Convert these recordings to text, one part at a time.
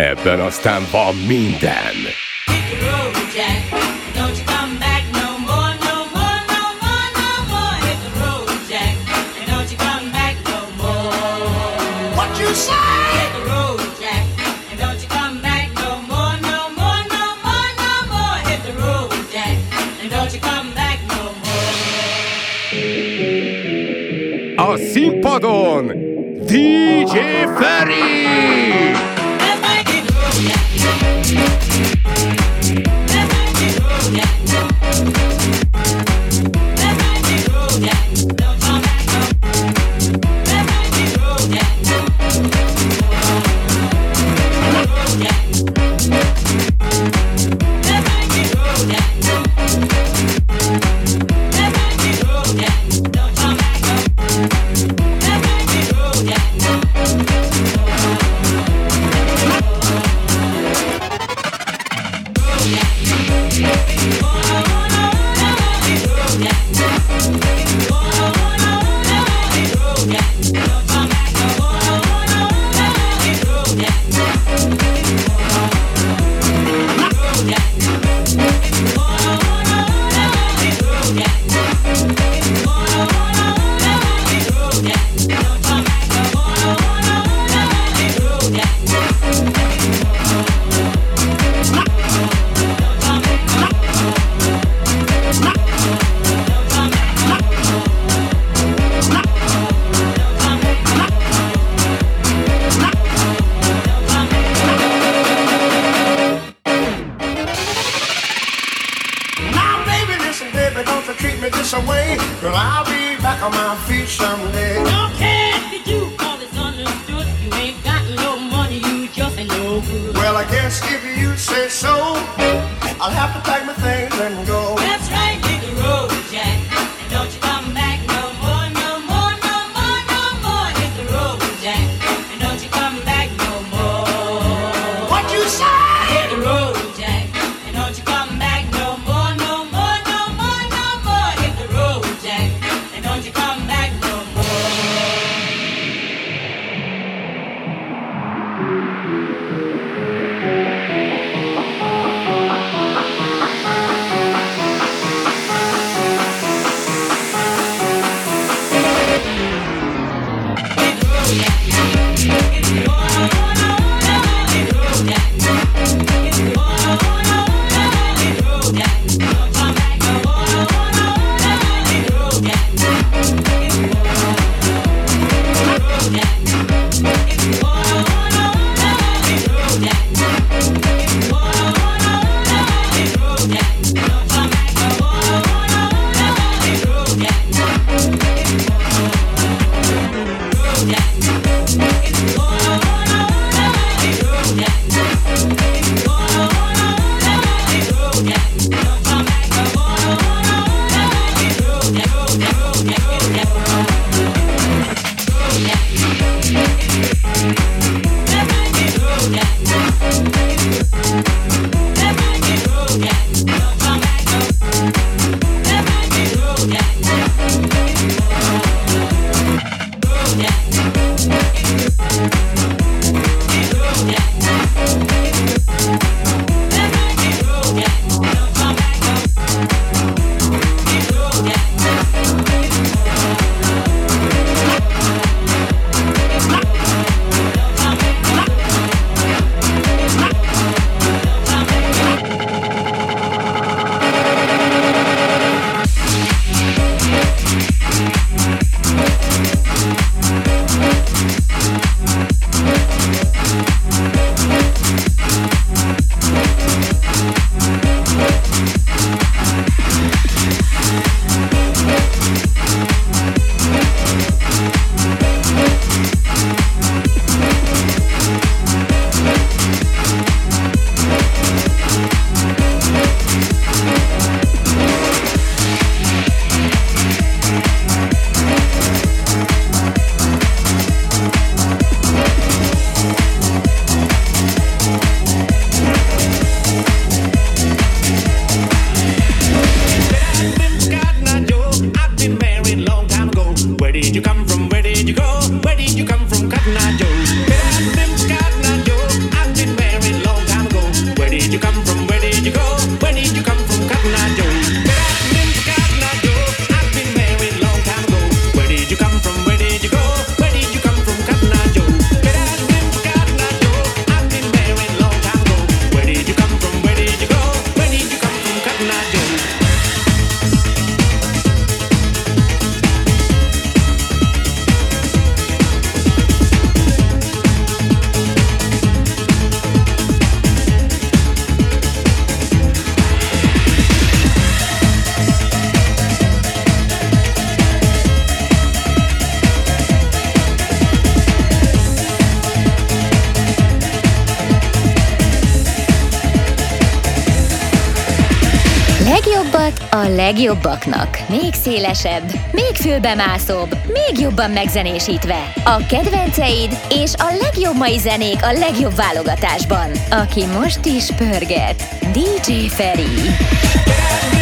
Ebben aztán van minden. A színpadon DJ Ferry! baby, don't you treat me this way. Girl, I'll be back on my feet someday. Don't care if you do fall understood. You ain't got no money, you just ain't no good. Well, I guess if you say so, I'll have to pack my things and go. That's right. Legjobbaknak. Még szélesebb, még fülbemászóbb, még jobban megzenésítve. A kedvenceid és a legjobb mai zenék a legjobb válogatásban. Aki most is pörget. DJ Feri.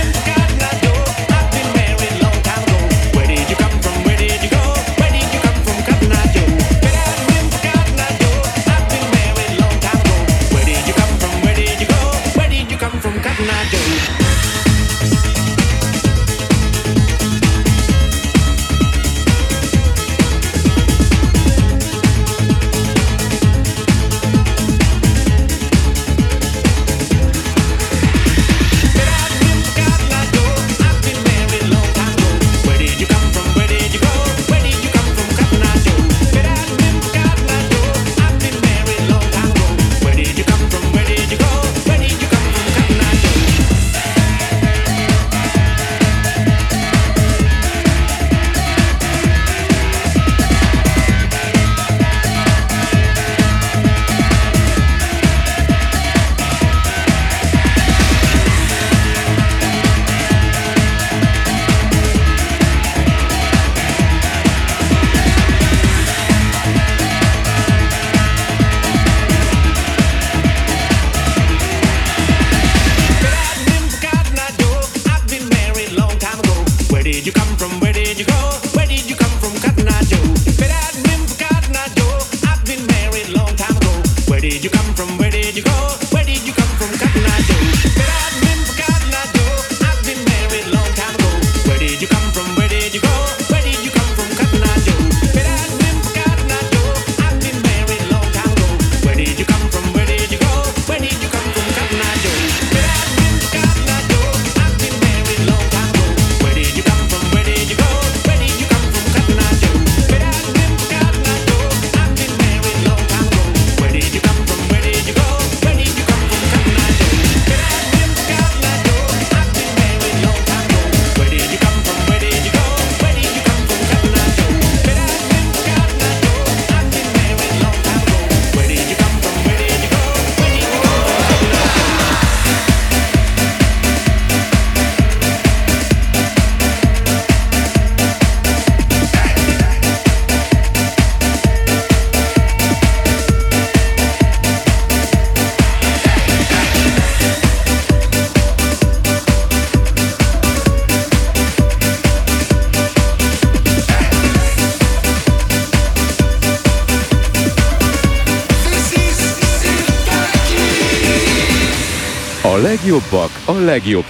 Legjobbak a legjobb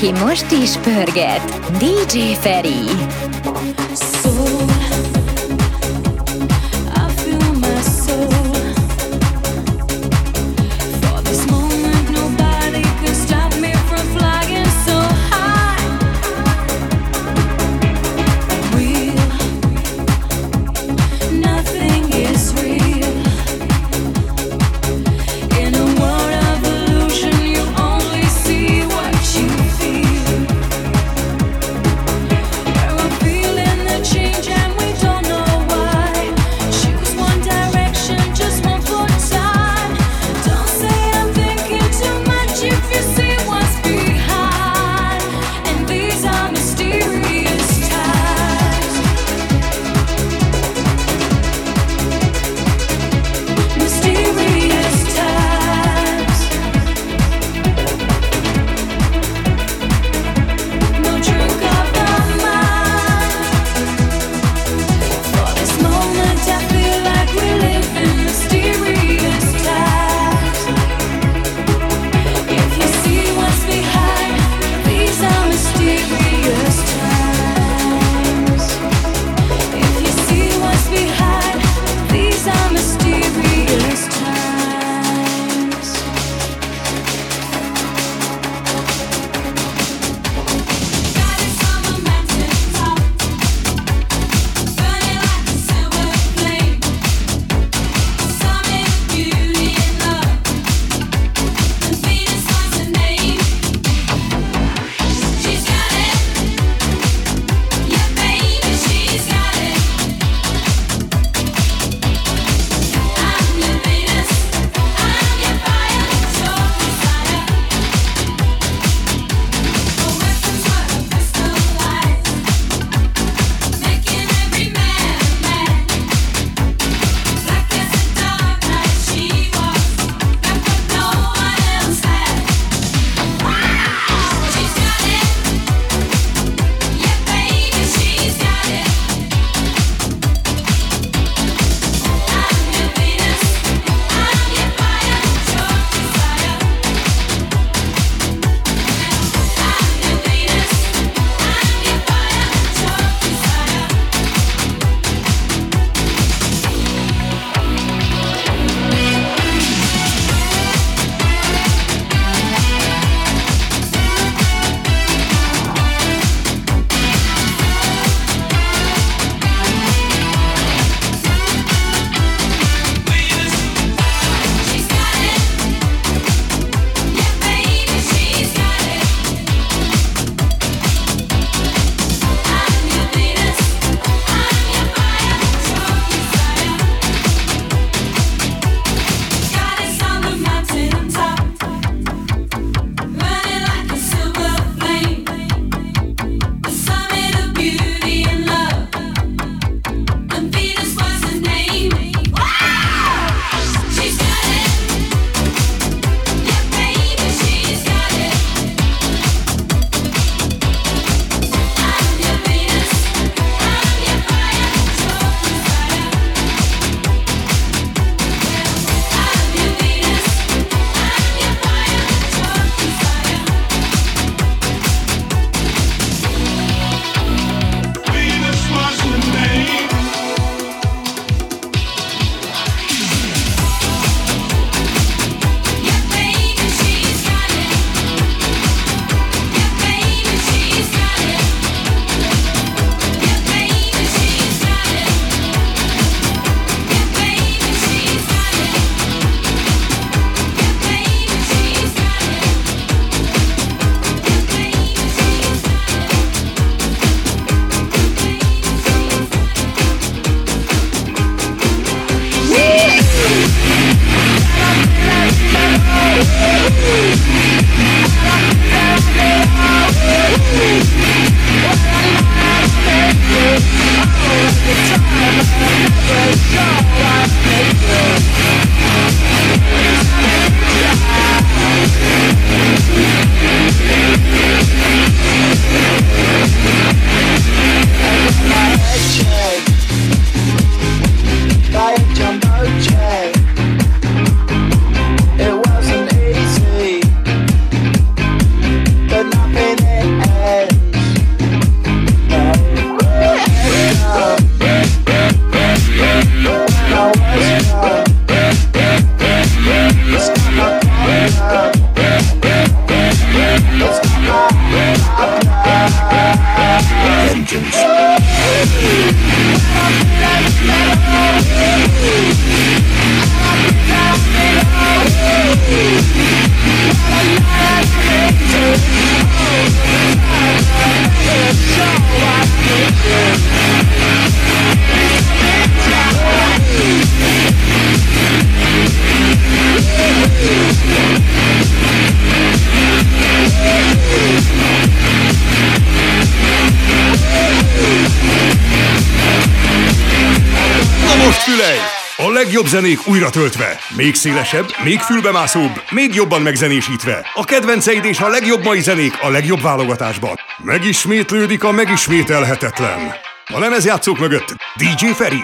aki most is pörget, DJ Feri. Legjobb zenék újra töltve. Még szélesebb, még fülbemászóbb, még jobban megzenésítve. A kedvenceid és a legjobb mai zenék a legjobb válogatásban. Megismétlődik a megismételhetetlen. A lemezjátszók mögött DJ Feri.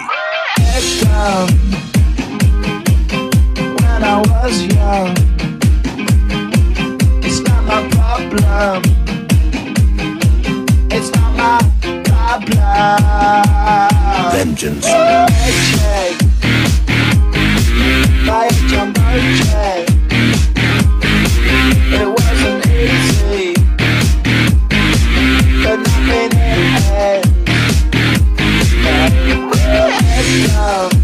It's not my problem. Vengeance. Jumbo check. It wasn't easy. But nothing down. When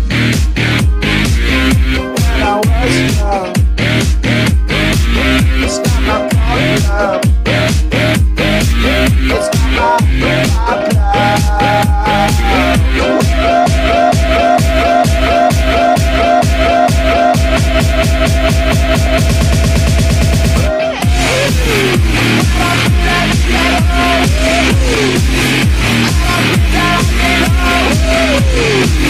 Yeah.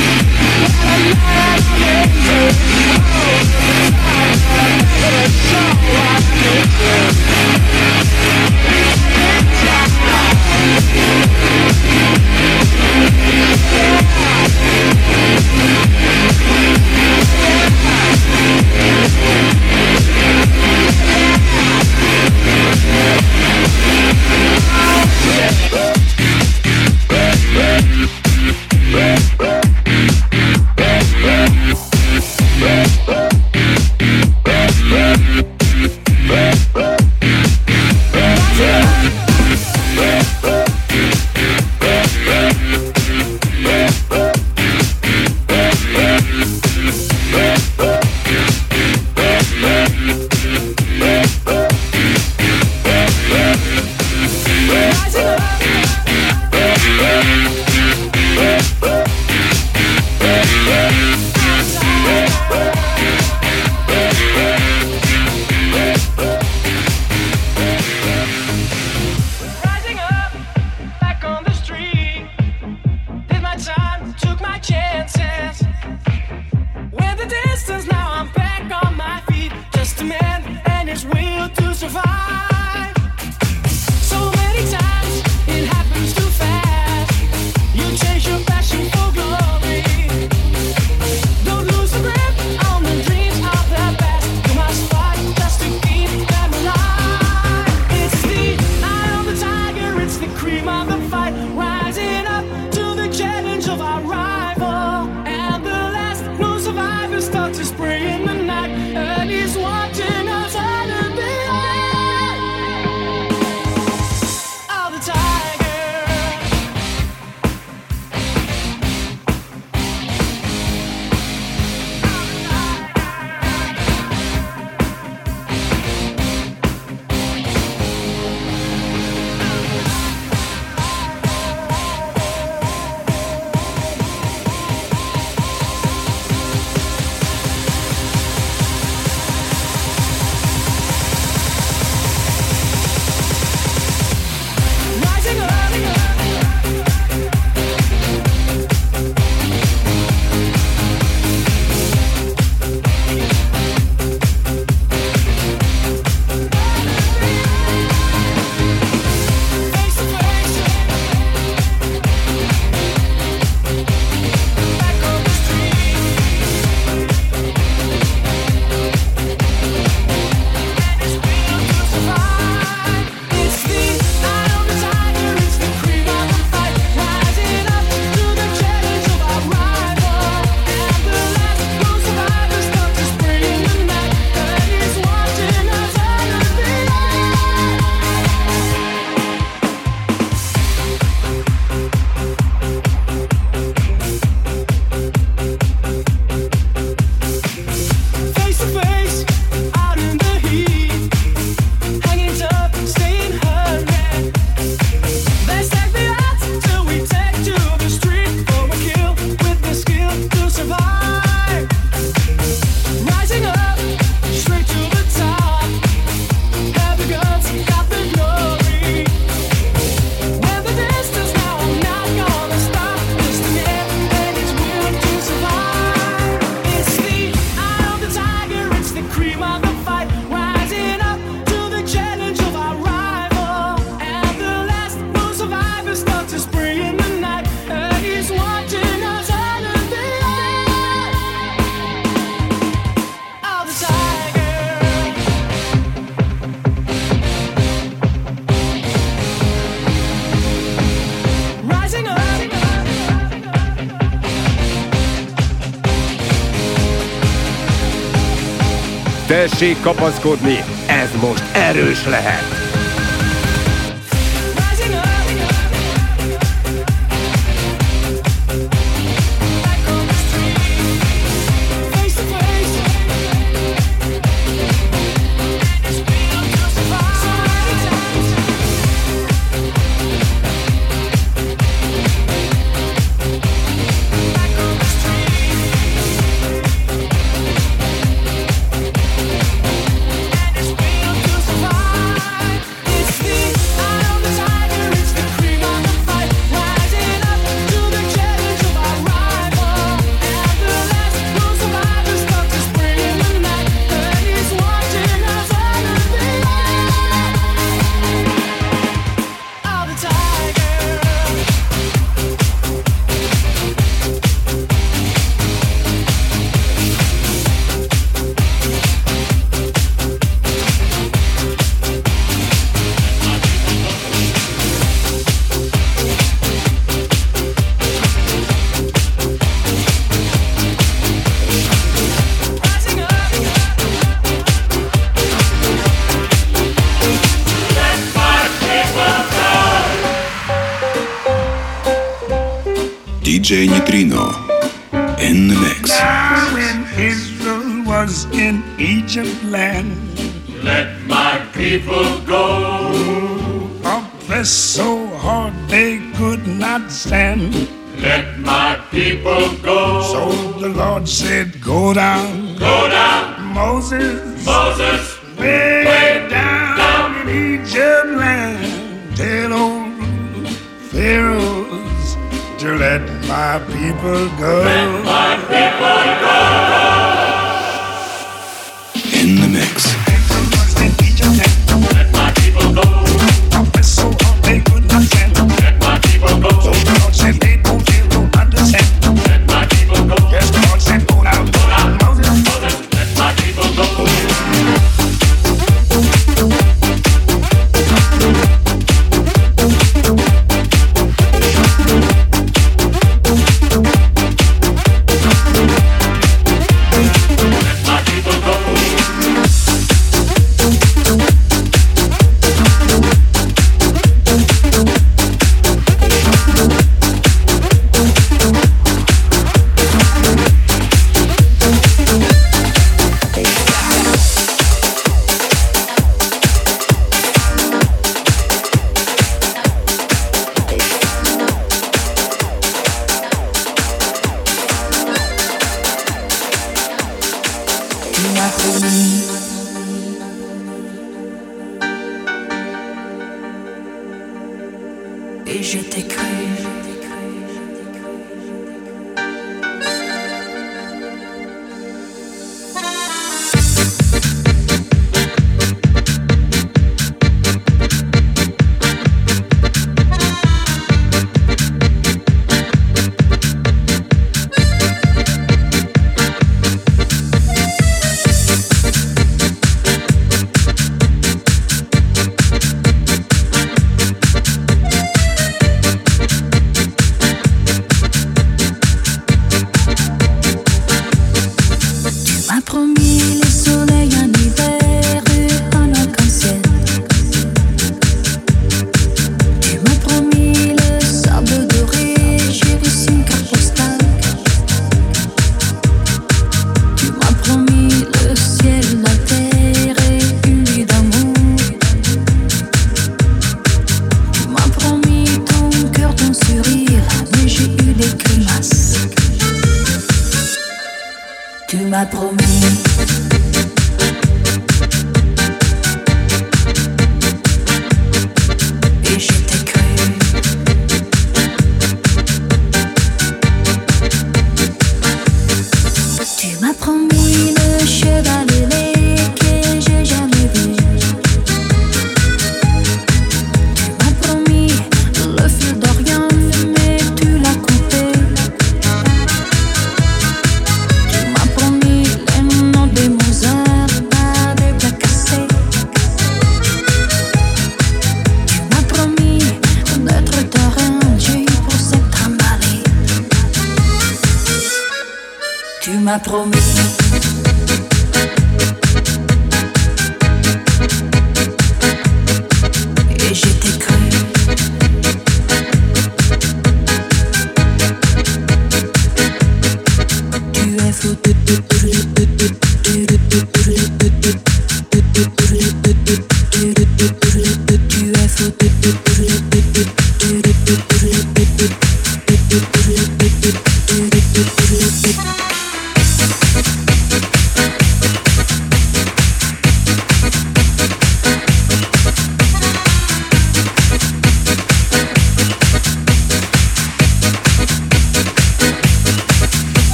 Tessék kapaszkodni, ez most erős lehet! people go. So the Lord said, Go down, go down, Moses, Moses, way, way down, down in Egypt land. Tell old Pharaohs to let my people go. Let my people go.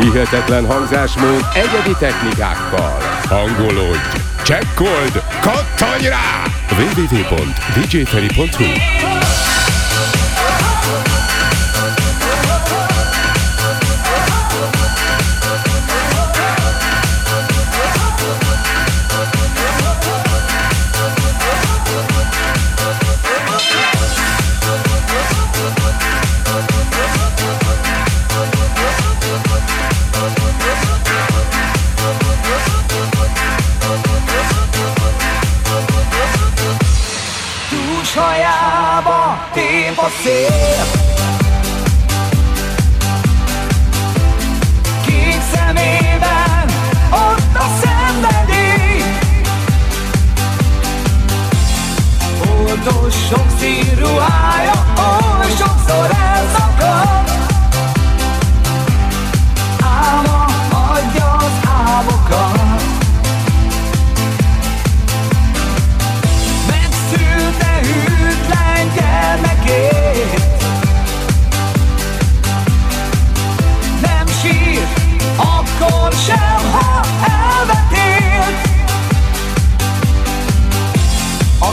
Hihetetlen hangzásmód egyedi technikákkal. Hangolódj, csekkold, kattanj rá! www.djferi.hu a szél. Kék szemében ott a szenvedély Oldos sok színruhája, oly sokszor elszakad. Álma adja az álmokat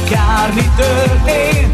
Akármi történt,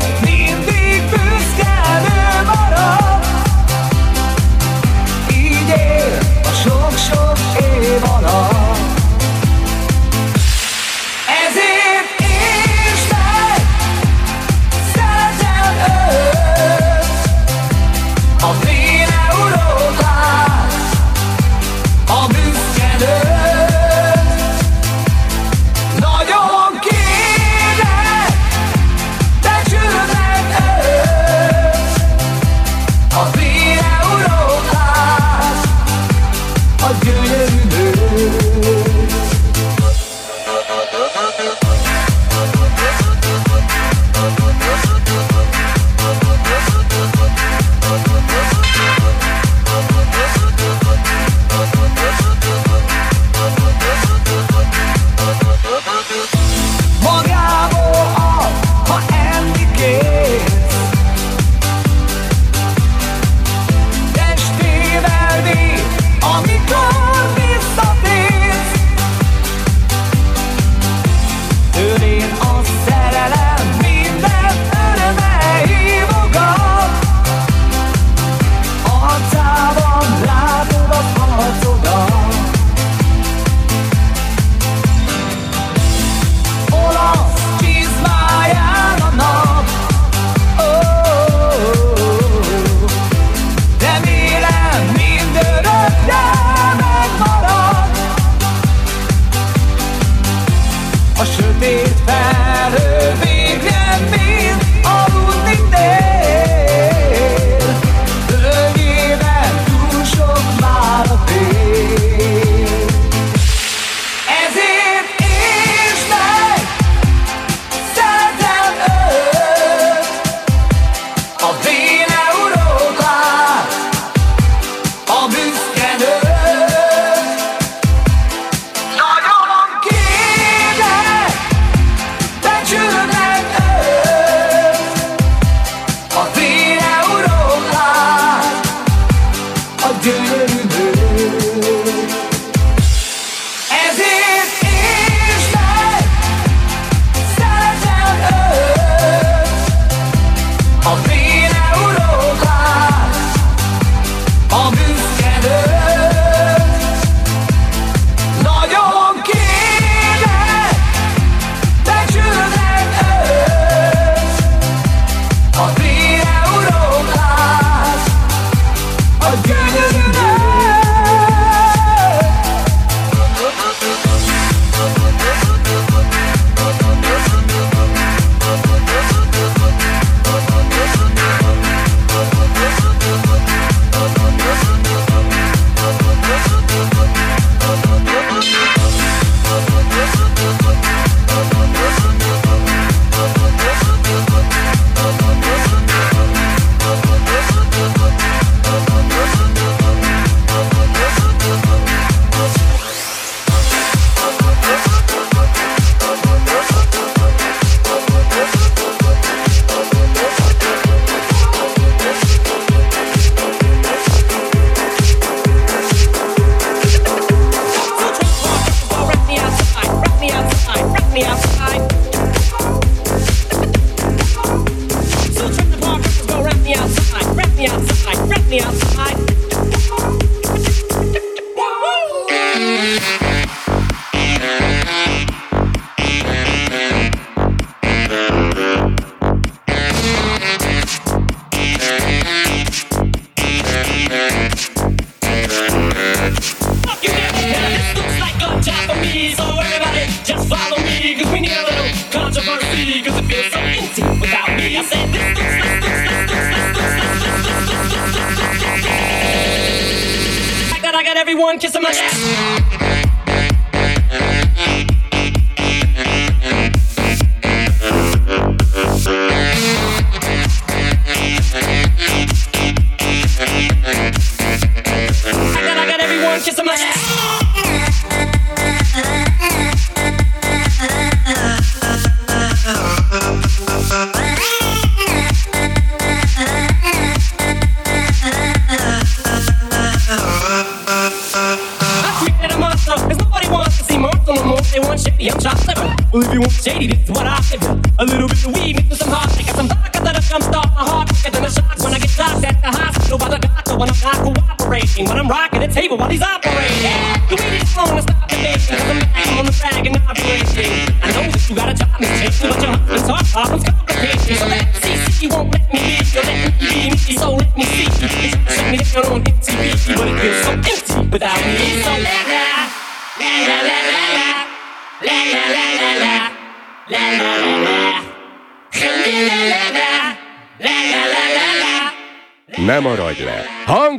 one kiss, I'm like.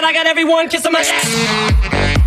that I got everyone kissing my ass.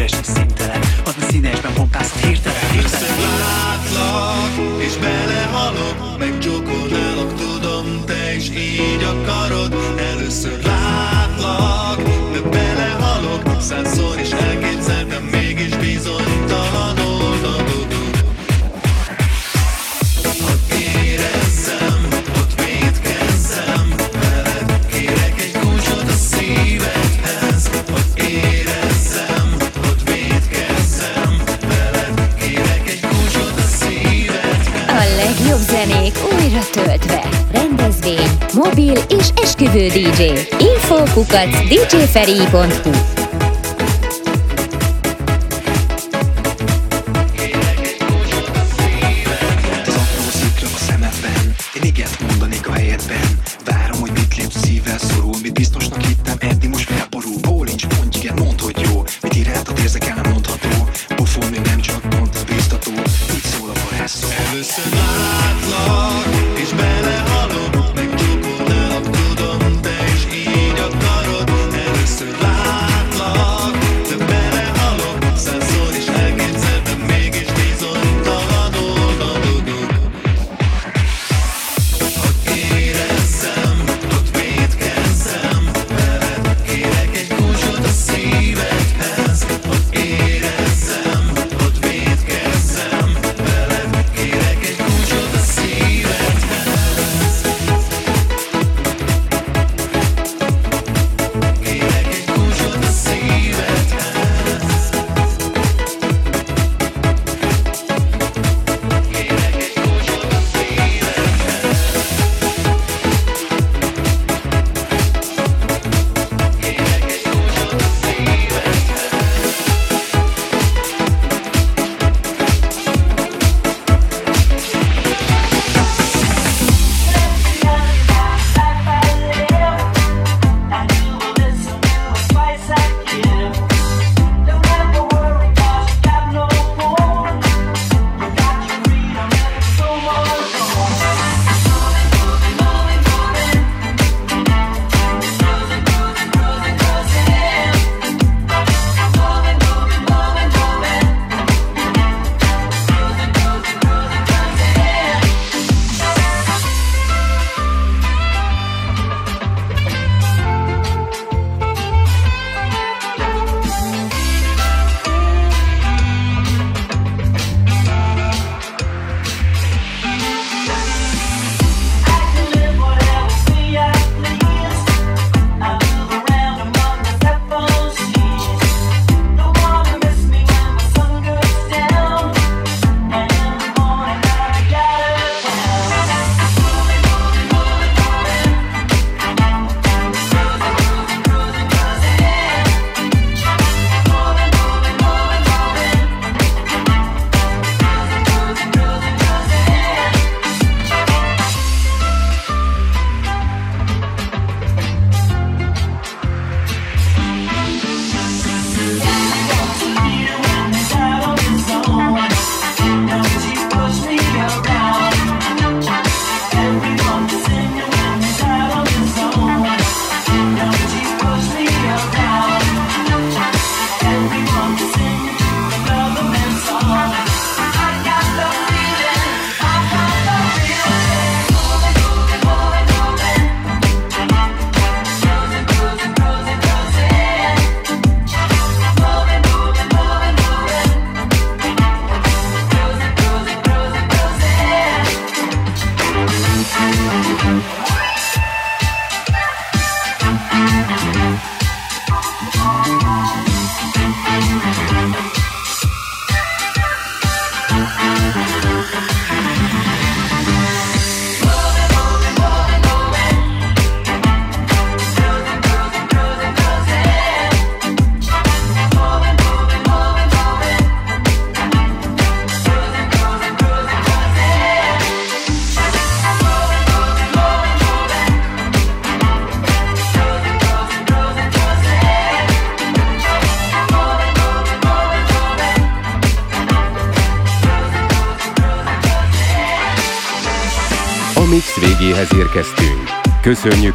Preste-se mobil és esküvő DJ. Info kukac djferi.hu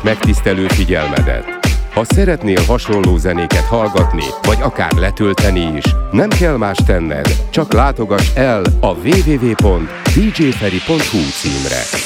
megtisztelő figyelmedet! Ha szeretnél hasonló zenéket hallgatni, vagy akár letölteni is, nem kell más tenned, csak látogass el a www.djferi.hu címre.